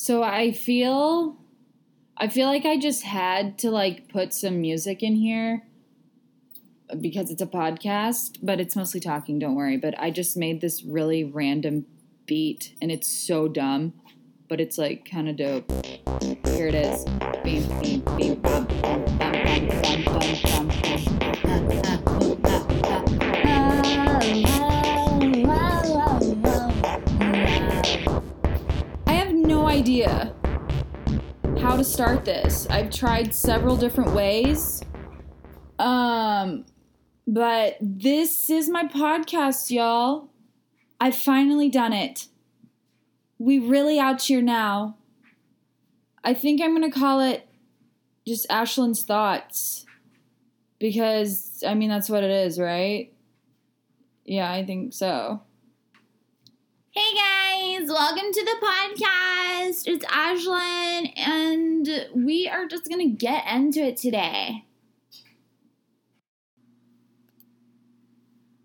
So I feel I feel like I just had to like put some music in here because it's a podcast, but it's mostly talking, don't worry. But I just made this really random beat and it's so dumb, but it's like kind of dope. Here it is. Idea how to start this. I've tried several different ways. Um but this is my podcast, y'all. I've finally done it. We really out here now. I think I'm gonna call it just Ashlyn's thoughts. Because I mean that's what it is, right? Yeah, I think so. Hey guys, welcome to the podcast. It's Ashlyn, and we are just gonna get into it today.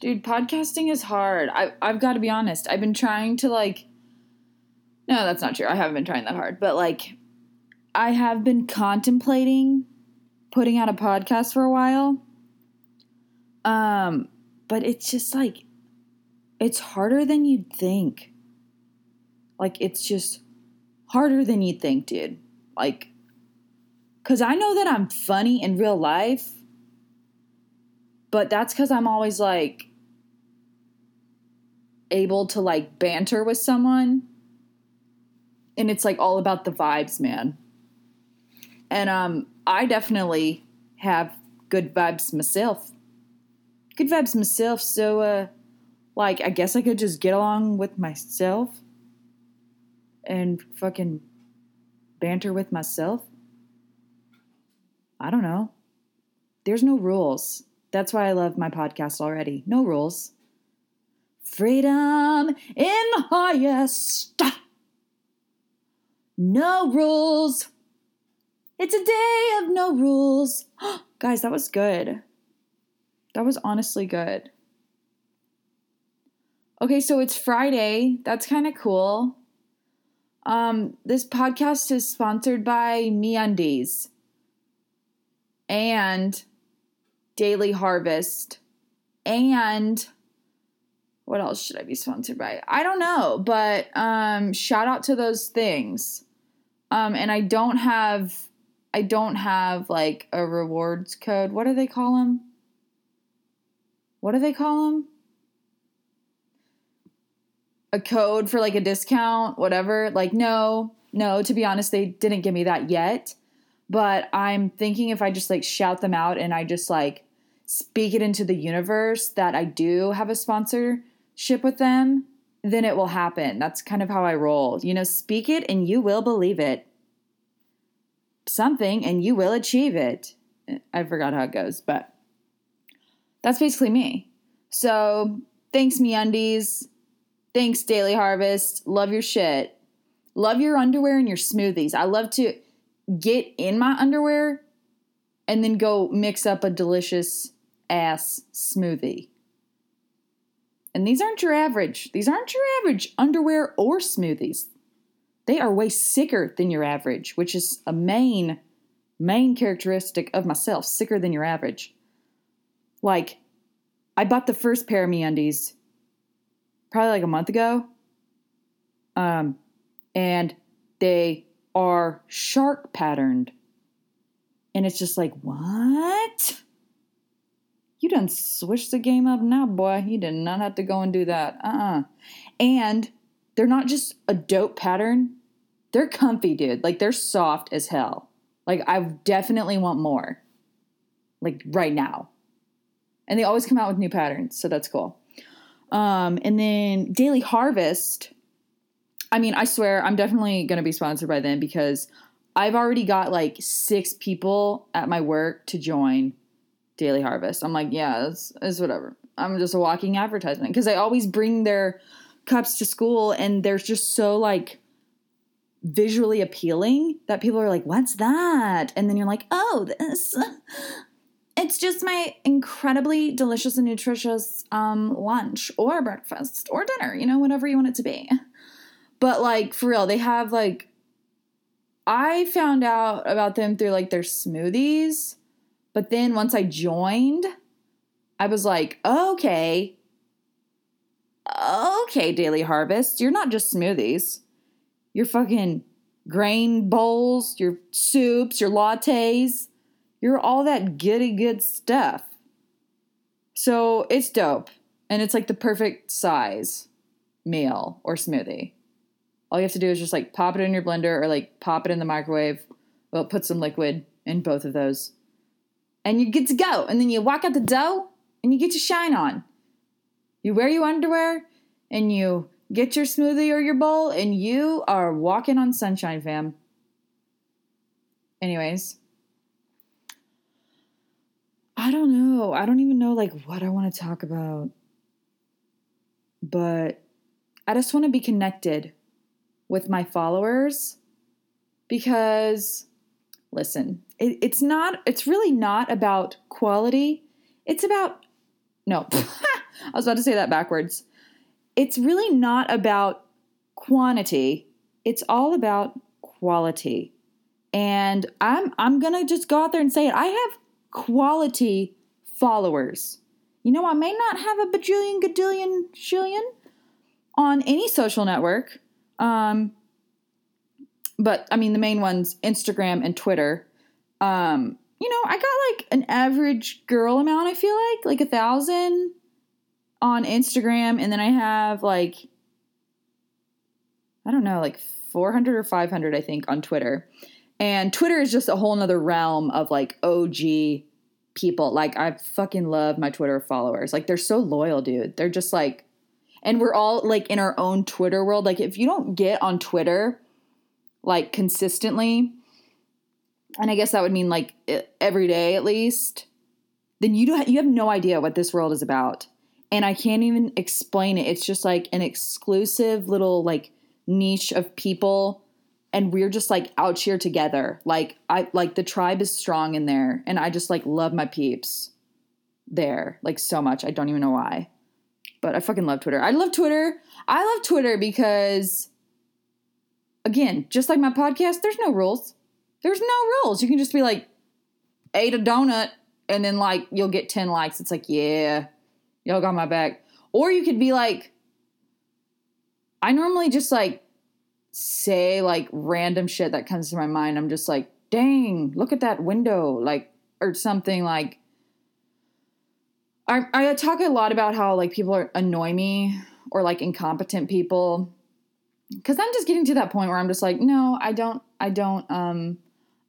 Dude, podcasting is hard. I, I've got to be honest. I've been trying to, like, no, that's not true. I haven't been trying that hard. But, like, I have been contemplating putting out a podcast for a while. Um, but it's just like, it's harder than you'd think. Like, it's just harder than you'd think, dude. Like, because I know that I'm funny in real life, but that's because I'm always like able to like banter with someone. And it's like all about the vibes, man. And um, I definitely have good vibes myself. Good vibes myself. So, uh, like, I guess I could just get along with myself and fucking banter with myself. I don't know. There's no rules. That's why I love my podcast already. No rules. Freedom in the highest. No rules. It's a day of no rules. Guys, that was good. That was honestly good. Okay, so it's Friday. That's kind of cool. Um, this podcast is sponsored by MeUndies and Daily Harvest and what else should I be sponsored by? I don't know, but um, shout out to those things. Um, and I don't have, I don't have like a rewards code. What do they call them? What do they call them? A code for like a discount, whatever. Like, no, no, to be honest, they didn't give me that yet. But I'm thinking if I just like shout them out and I just like speak it into the universe that I do have a sponsorship with them, then it will happen. That's kind of how I roll. You know, speak it and you will believe it. Something and you will achieve it. I forgot how it goes, but that's basically me. So thanks, MeUndies. Thanks, Daily Harvest. Love your shit. Love your underwear and your smoothies. I love to get in my underwear and then go mix up a delicious ass smoothie. And these aren't your average. These aren't your average underwear or smoothies. They are way sicker than your average, which is a main main characteristic of myself, sicker than your average. Like I bought the first pair of MeUndies probably like a month ago. Um and they are shark patterned. And it's just like, what? You done switched the game up now, boy. You did not have to go and do that. Uh uh-uh. uh And they're not just a dope pattern, they're comfy, dude. Like they're soft as hell. Like I definitely want more. Like right now. And they always come out with new patterns, so that's cool. Um, and then Daily Harvest I mean, I swear I'm definitely going to be sponsored by them because I've already got like six people at my work to join Daily Harvest. I'm like, yeah, it's, it's whatever. I'm just a walking advertisement because I always bring their cups to school and they're just so like visually appealing that people are like, what's that? And then you're like, oh, this. It's just my incredibly delicious and nutritious um, lunch or breakfast or dinner, you know, whatever you want it to be. But like for real, they have like I found out about them through like their smoothies. But then once I joined, I was like, okay, okay, Daily Harvest, you're not just smoothies. You're fucking grain bowls, your soups, your lattes. You're all that goody good stuff. So it's dope. And it's like the perfect size meal or smoothie. All you have to do is just like pop it in your blender or like pop it in the microwave. Well, put some liquid in both of those. And you get to go. And then you walk out the dough and you get your shine on. You wear your underwear and you get your smoothie or your bowl and you are walking on sunshine, fam. Anyways, I don't know. I don't even know like what I want to talk about. But I just want to be connected with my followers because listen, it, it's not it's really not about quality. It's about no. I was about to say that backwards. It's really not about quantity. It's all about quality. And I'm I'm going to just go out there and say it. I have quality followers. You know, I may not have a bajillion, gadillion, shillion on any social network. Um, but I mean, the main ones Instagram and Twitter. Um, you know, I got like an average girl amount, I feel like, like a thousand on Instagram. And then I have like, I don't know, like 400 or 500, I think, on Twitter. And Twitter is just a whole nother realm of like OG people. Like, I fucking love my Twitter followers. Like, they're so loyal, dude. They're just like, and we're all like in our own Twitter world. Like, if you don't get on Twitter like consistently, and I guess that would mean like every day at least, then you don't you have no idea what this world is about. And I can't even explain it. It's just like an exclusive little like niche of people and we're just like out here together. Like I like the tribe is strong in there and I just like love my peeps there like so much. I don't even know why. But I fucking love Twitter. I love Twitter. I love Twitter because again, just like my podcast, there's no rules. There's no rules. You can just be like, ate a donut, and then like you'll get 10 likes. It's like, yeah, y'all got my back. Or you could be like, I normally just like say like random shit that comes to my mind. I'm just like, dang, look at that window, like, or something like. I, I talk a lot about how like people are annoy me or like incompetent people because i'm just getting to that point where i'm just like no i don't i don't um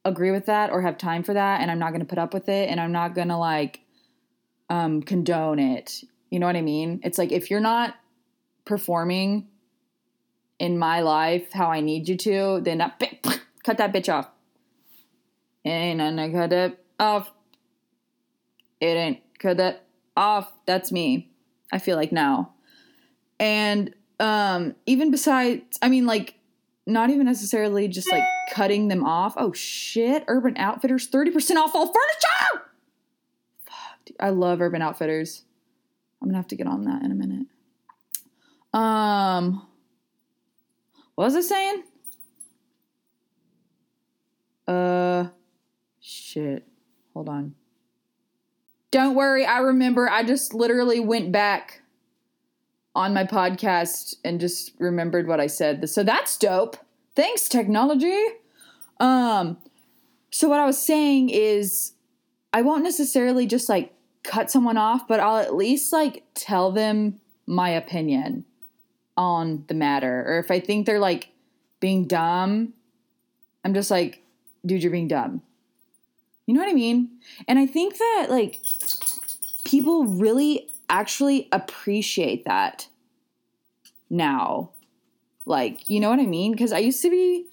agree with that or have time for that and I'm not going to put up with it and I'm not going to like um condone it. You know what I mean? It's like if you're not performing in my life how I need you to, then that, cut that bitch off. Ain't I cut it off. It ain't cut that off. That's me. I feel like now. And um even besides I mean like not even necessarily just like cutting them off. Oh shit, Urban Outfitters 30% off all furniture. Fuck, I love Urban Outfitters. I'm to have to get on that in a minute. Um what was I saying? Uh shit. Hold on. Don't worry, I remember. I just literally went back on my podcast and just remembered what I said. So that's dope. Thanks, technology. Um, so what I was saying is I won't necessarily just like cut someone off, but I'll at least like tell them my opinion on the matter. Or if I think they're like being dumb, I'm just like, dude, you're being dumb. You know what I mean? And I think that like people really actually appreciate that now. Like, you know what I mean? Because I used to be,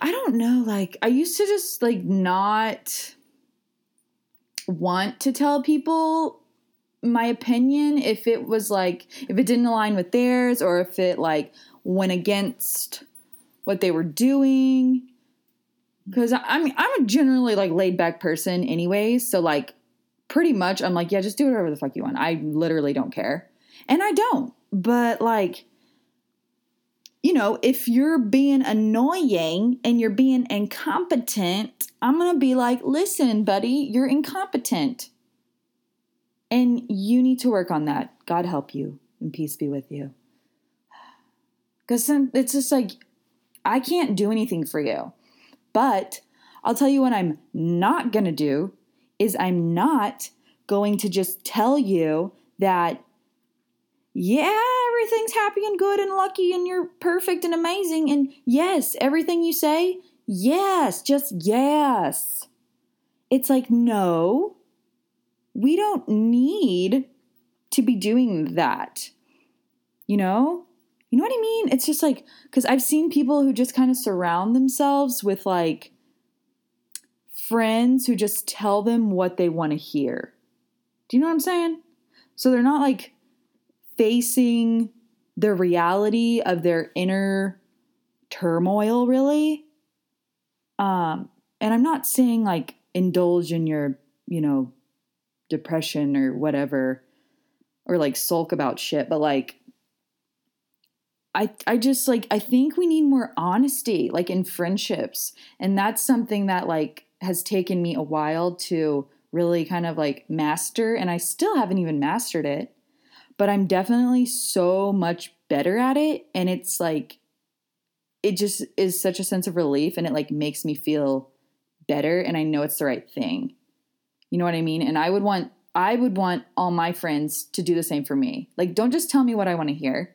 I don't know, like, I used to just like not want to tell people my opinion if it was like, if it didn't align with theirs or if it like went against what they were doing. Because I mean, I'm a generally like laid back person, anyways. So, like, pretty much I'm like, yeah, just do whatever the fuck you want. I literally don't care. And I don't. But like you know, if you're being annoying and you're being incompetent, I'm going to be like, listen, buddy, you're incompetent. And you need to work on that. God help you and peace be with you. Because it's just like, I can't do anything for you. But I'll tell you what I'm not going to do is I'm not going to just tell you that, yeah, everything's happy and good and lucky and you're perfect and amazing. And yes, everything you say, yes, just yes. It's like, no, we don't need to be doing that. You know? You know what I mean? It's just like, because I've seen people who just kind of surround themselves with like friends who just tell them what they want to hear. Do you know what I'm saying? So they're not like facing the reality of their inner turmoil really um and i'm not saying like indulge in your you know depression or whatever or like sulk about shit but like I I just like I think we need more honesty like in friendships and that's something that like has taken me a while to really kind of like master and I still haven't even mastered it but I'm definitely so much better at it. And it's like, it just is such a sense of relief and it like makes me feel better. And I know it's the right thing. You know what I mean? And I would want, I would want all my friends to do the same for me. Like, don't just tell me what I want to hear.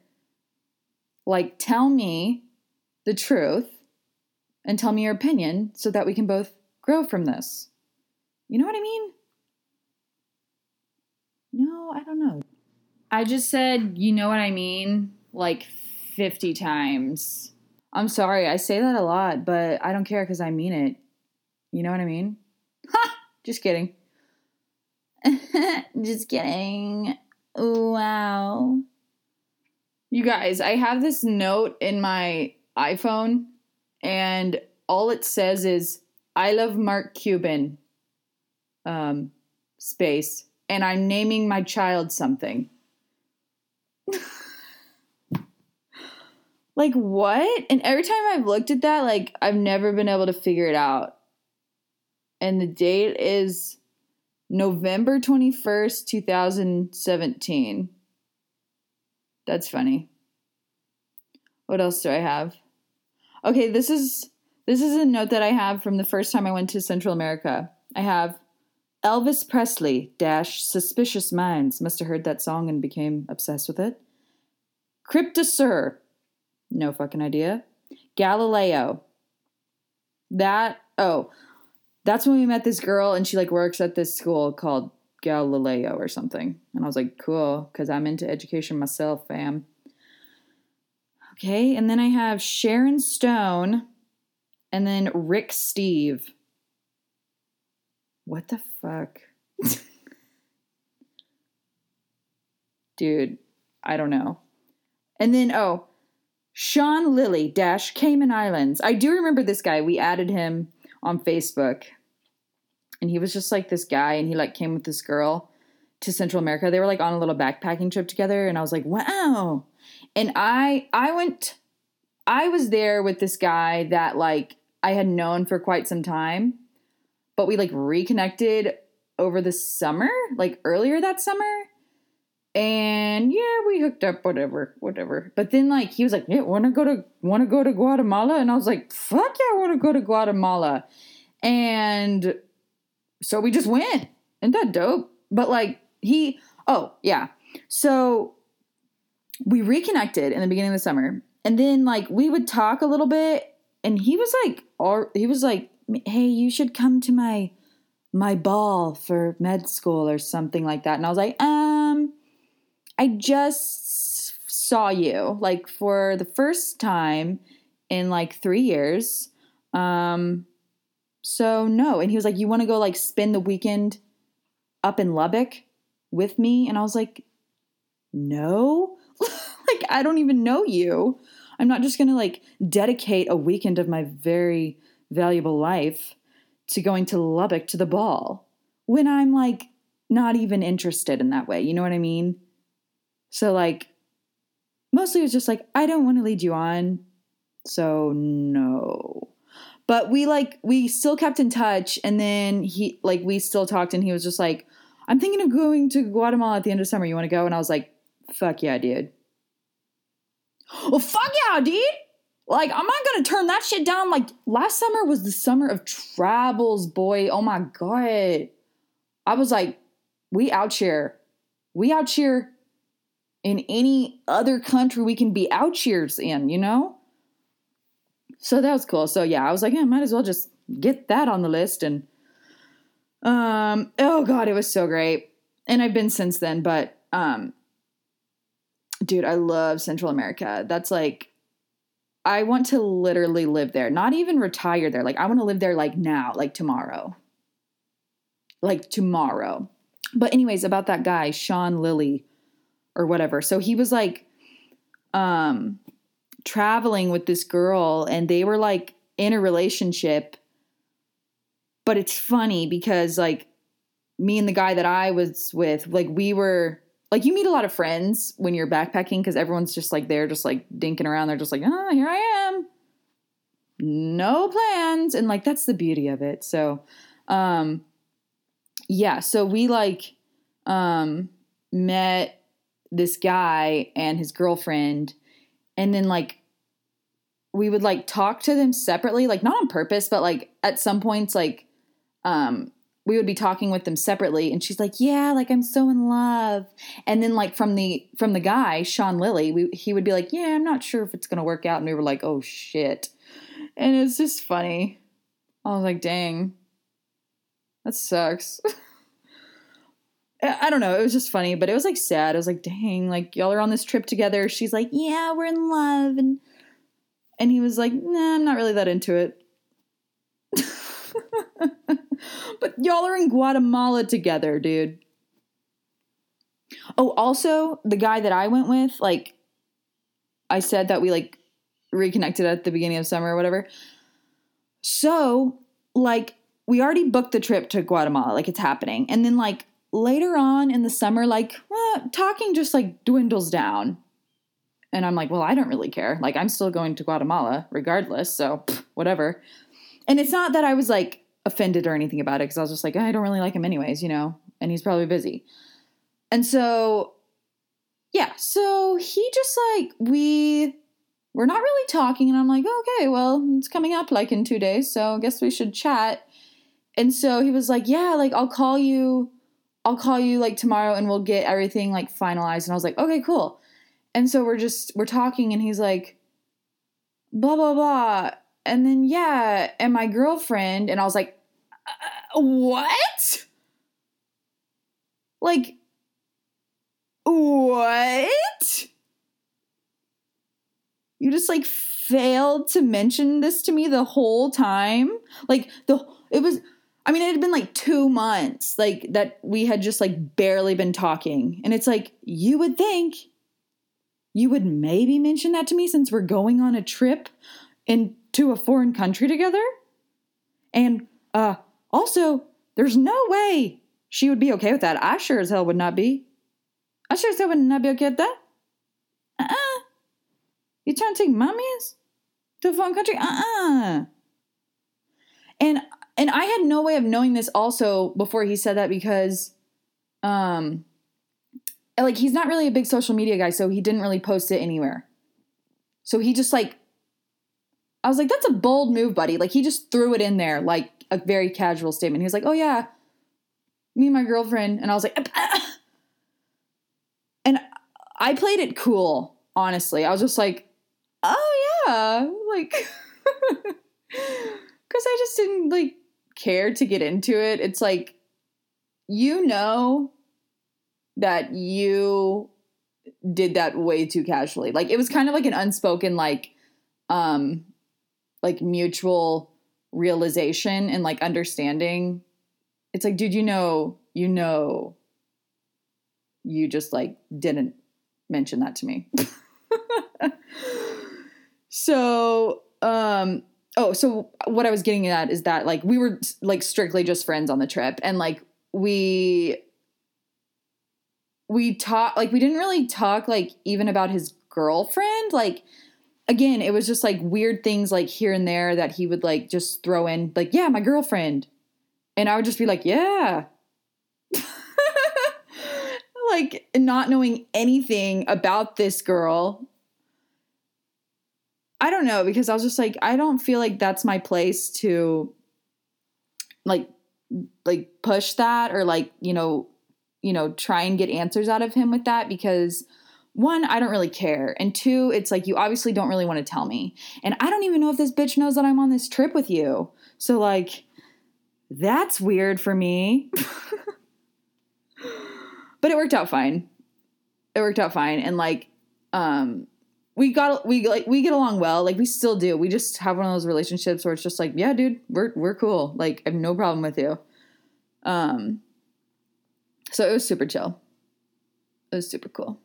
Like, tell me the truth and tell me your opinion so that we can both grow from this. You know what I mean? No, I don't know. I just said, you know what I mean, like 50 times. I'm sorry, I say that a lot, but I don't care because I mean it. You know what I mean? Ha! Just kidding. just kidding. Wow. You guys, I have this note in my iPhone, and all it says is, I love Mark Cuban. Um, space. And I'm naming my child something. like what? And every time I've looked at that, like I've never been able to figure it out. And the date is November 21st, 2017. That's funny. What else do I have? Okay, this is this is a note that I have from the first time I went to Central America. I have Elvis Presley dash Suspicious Minds must have heard that song and became obsessed with it. Cryptosur, no fucking idea. Galileo. That oh, that's when we met this girl and she like works at this school called Galileo or something. And I was like, cool, because I'm into education myself, fam. Okay, and then I have Sharon Stone and then Rick Steve. What the fuck? Dude, I don't know. And then, oh, Sean Lilly dash Cayman Islands. I do remember this guy. We added him on Facebook. And he was just like this guy, and he like came with this girl to Central America. They were like on a little backpacking trip together, and I was like, wow. And I I went I was there with this guy that like I had known for quite some time but we like reconnected over the summer, like earlier that summer. And yeah, we hooked up, whatever, whatever. But then like he was like, Yeah, wanna go to wanna go to Guatemala? And I was like, fuck yeah, I wanna go to Guatemala. And so we just went. Isn't that dope? But like he oh, yeah. So we reconnected in the beginning of the summer. And then like we would talk a little bit and he was like all he was like hey, you should come to my my ball for med school or something like that. And I was like, I just saw you like for the first time in like three years. Um, so no. And he was like, you want to go like spend the weekend up in Lubbock with me? And I was like, no, like I don't even know you. I'm not just gonna like dedicate a weekend of my very valuable life to going to Lubbock to the ball when I'm like not even interested in that way. You know what I mean? So, like, mostly it was just like, I don't want to lead you on. So no. But we like we still kept in touch and then he like we still talked and he was just like, I'm thinking of going to Guatemala at the end of summer. You want to go? And I was like, fuck yeah, dude. Well, fuck yeah, dude. Like, I'm not gonna turn that shit down. Like, last summer was the summer of travels, boy. Oh my god. I was like, we out here. We out here in any other country we can be out cheers in, you know? So that was cool. So yeah, I was like, yeah, might as well just get that on the list and um oh god, it was so great. And I've been since then, but um dude, I love Central America. That's like I want to literally live there. Not even retire there. Like I want to live there like now, like tomorrow. Like tomorrow. But anyways, about that guy, Sean Lilly or whatever. So he was like um traveling with this girl and they were like in a relationship. But it's funny because like me and the guy that I was with, like we were like you meet a lot of friends when you're backpacking because everyone's just like there, just like dinking around. They're just like, oh, here I am. No plans. And like that's the beauty of it. So um yeah, so we like um met this guy and his girlfriend and then like we would like talk to them separately like not on purpose but like at some points like um we would be talking with them separately and she's like yeah like i'm so in love. And then like from the from the guy sean lilly we, he would be like yeah i'm not sure if it's gonna work out and we were like oh shit. And it's just funny. I was like dang. That sucks I don't know. It was just funny, but it was like sad. I was like, dang, like y'all are on this trip together. She's like, yeah, we're in love. And and he was like, nah, I'm not really that into it. but y'all are in Guatemala together, dude. Oh, also, the guy that I went with, like, I said that we like reconnected at the beginning of summer or whatever. So, like, we already booked the trip to Guatemala, like, it's happening. And then, like, later on in the summer, like, eh, talking just like dwindles down. And I'm like, well, I don't really care. Like, I'm still going to Guatemala regardless. So, pff, whatever. And it's not that I was like offended or anything about it because I was just like, I don't really like him anyways, you know, and he's probably busy. And so, yeah, so he just like, we we're not really talking. And I'm like, okay, well, it's coming up like in two days. So I guess we should chat. And so he was like, yeah, like I'll call you I'll call you like tomorrow and we'll get everything like finalized. And I was like, okay, cool. And so we're just, we're talking and he's like, blah, blah, blah. And then, yeah, and my girlfriend, and I was like, uh, what? Like, what? You just like failed to mention this to me the whole time? Like, the, it was, I mean, it had been like two months, like that we had just like barely been talking. And it's like, you would think you would maybe mention that to me since we're going on a trip into a foreign country together. And uh, also, there's no way she would be okay with that. I sure as hell would not be. I sure as hell would not be okay with that. Uh uh-uh. uh You trying to take mummies to a foreign country? Uh uh-uh. uh. And and I had no way of knowing this also before he said that because um like he's not really a big social media guy, so he didn't really post it anywhere. So he just like I was like, that's a bold move, buddy. Like he just threw it in there like a very casual statement. He was like, Oh yeah, me and my girlfriend. And I was like, and I played it cool, honestly. I was just like, oh yeah, like because I just didn't like care to get into it. It's like you know that you did that way too casually. Like it was kind of like an unspoken like um like mutual realization and like understanding. It's like dude, you know, you know you just like didn't mention that to me. so um oh, so what I was getting at is that like we were like strictly just friends on the trip and like we we talk like we didn't really talk like even about his girlfriend. Like, again, it was just like weird things like here and there that he would like just throw in, like, yeah, my girlfriend. And I would just be like, yeah. like, not knowing anything about this girl. I don't know because I was just like, I don't feel like that's my place to like like push that or like you know you know try and get answers out of him with that because one i don't really care and two it's like you obviously don't really want to tell me and i don't even know if this bitch knows that i'm on this trip with you so like that's weird for me. But it worked out fine. It worked out fine and like um we got we like we get along well like we still do we just have one of those relationships where it's just like yeah dude we're we're cool like i have no problem with you um so it was super chill it was super cool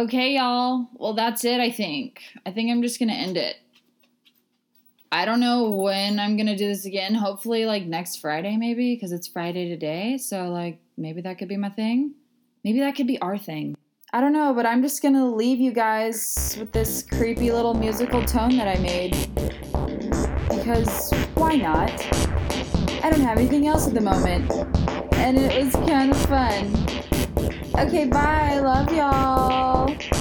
Okay, y'all. Well, that's it, I think. I think I'm just going to end it. I don't know when I'm going to do this again. Hopefully, like next Friday, maybe, because it's Friday today. So, like, maybe that could be my thing. Maybe that could be our thing. I don't know but i'm just gonna leave you guys with this creepy little musical tone that i made because why not i don't have anything else at the moment and it was kind of fun Okay, bye. Love y'all.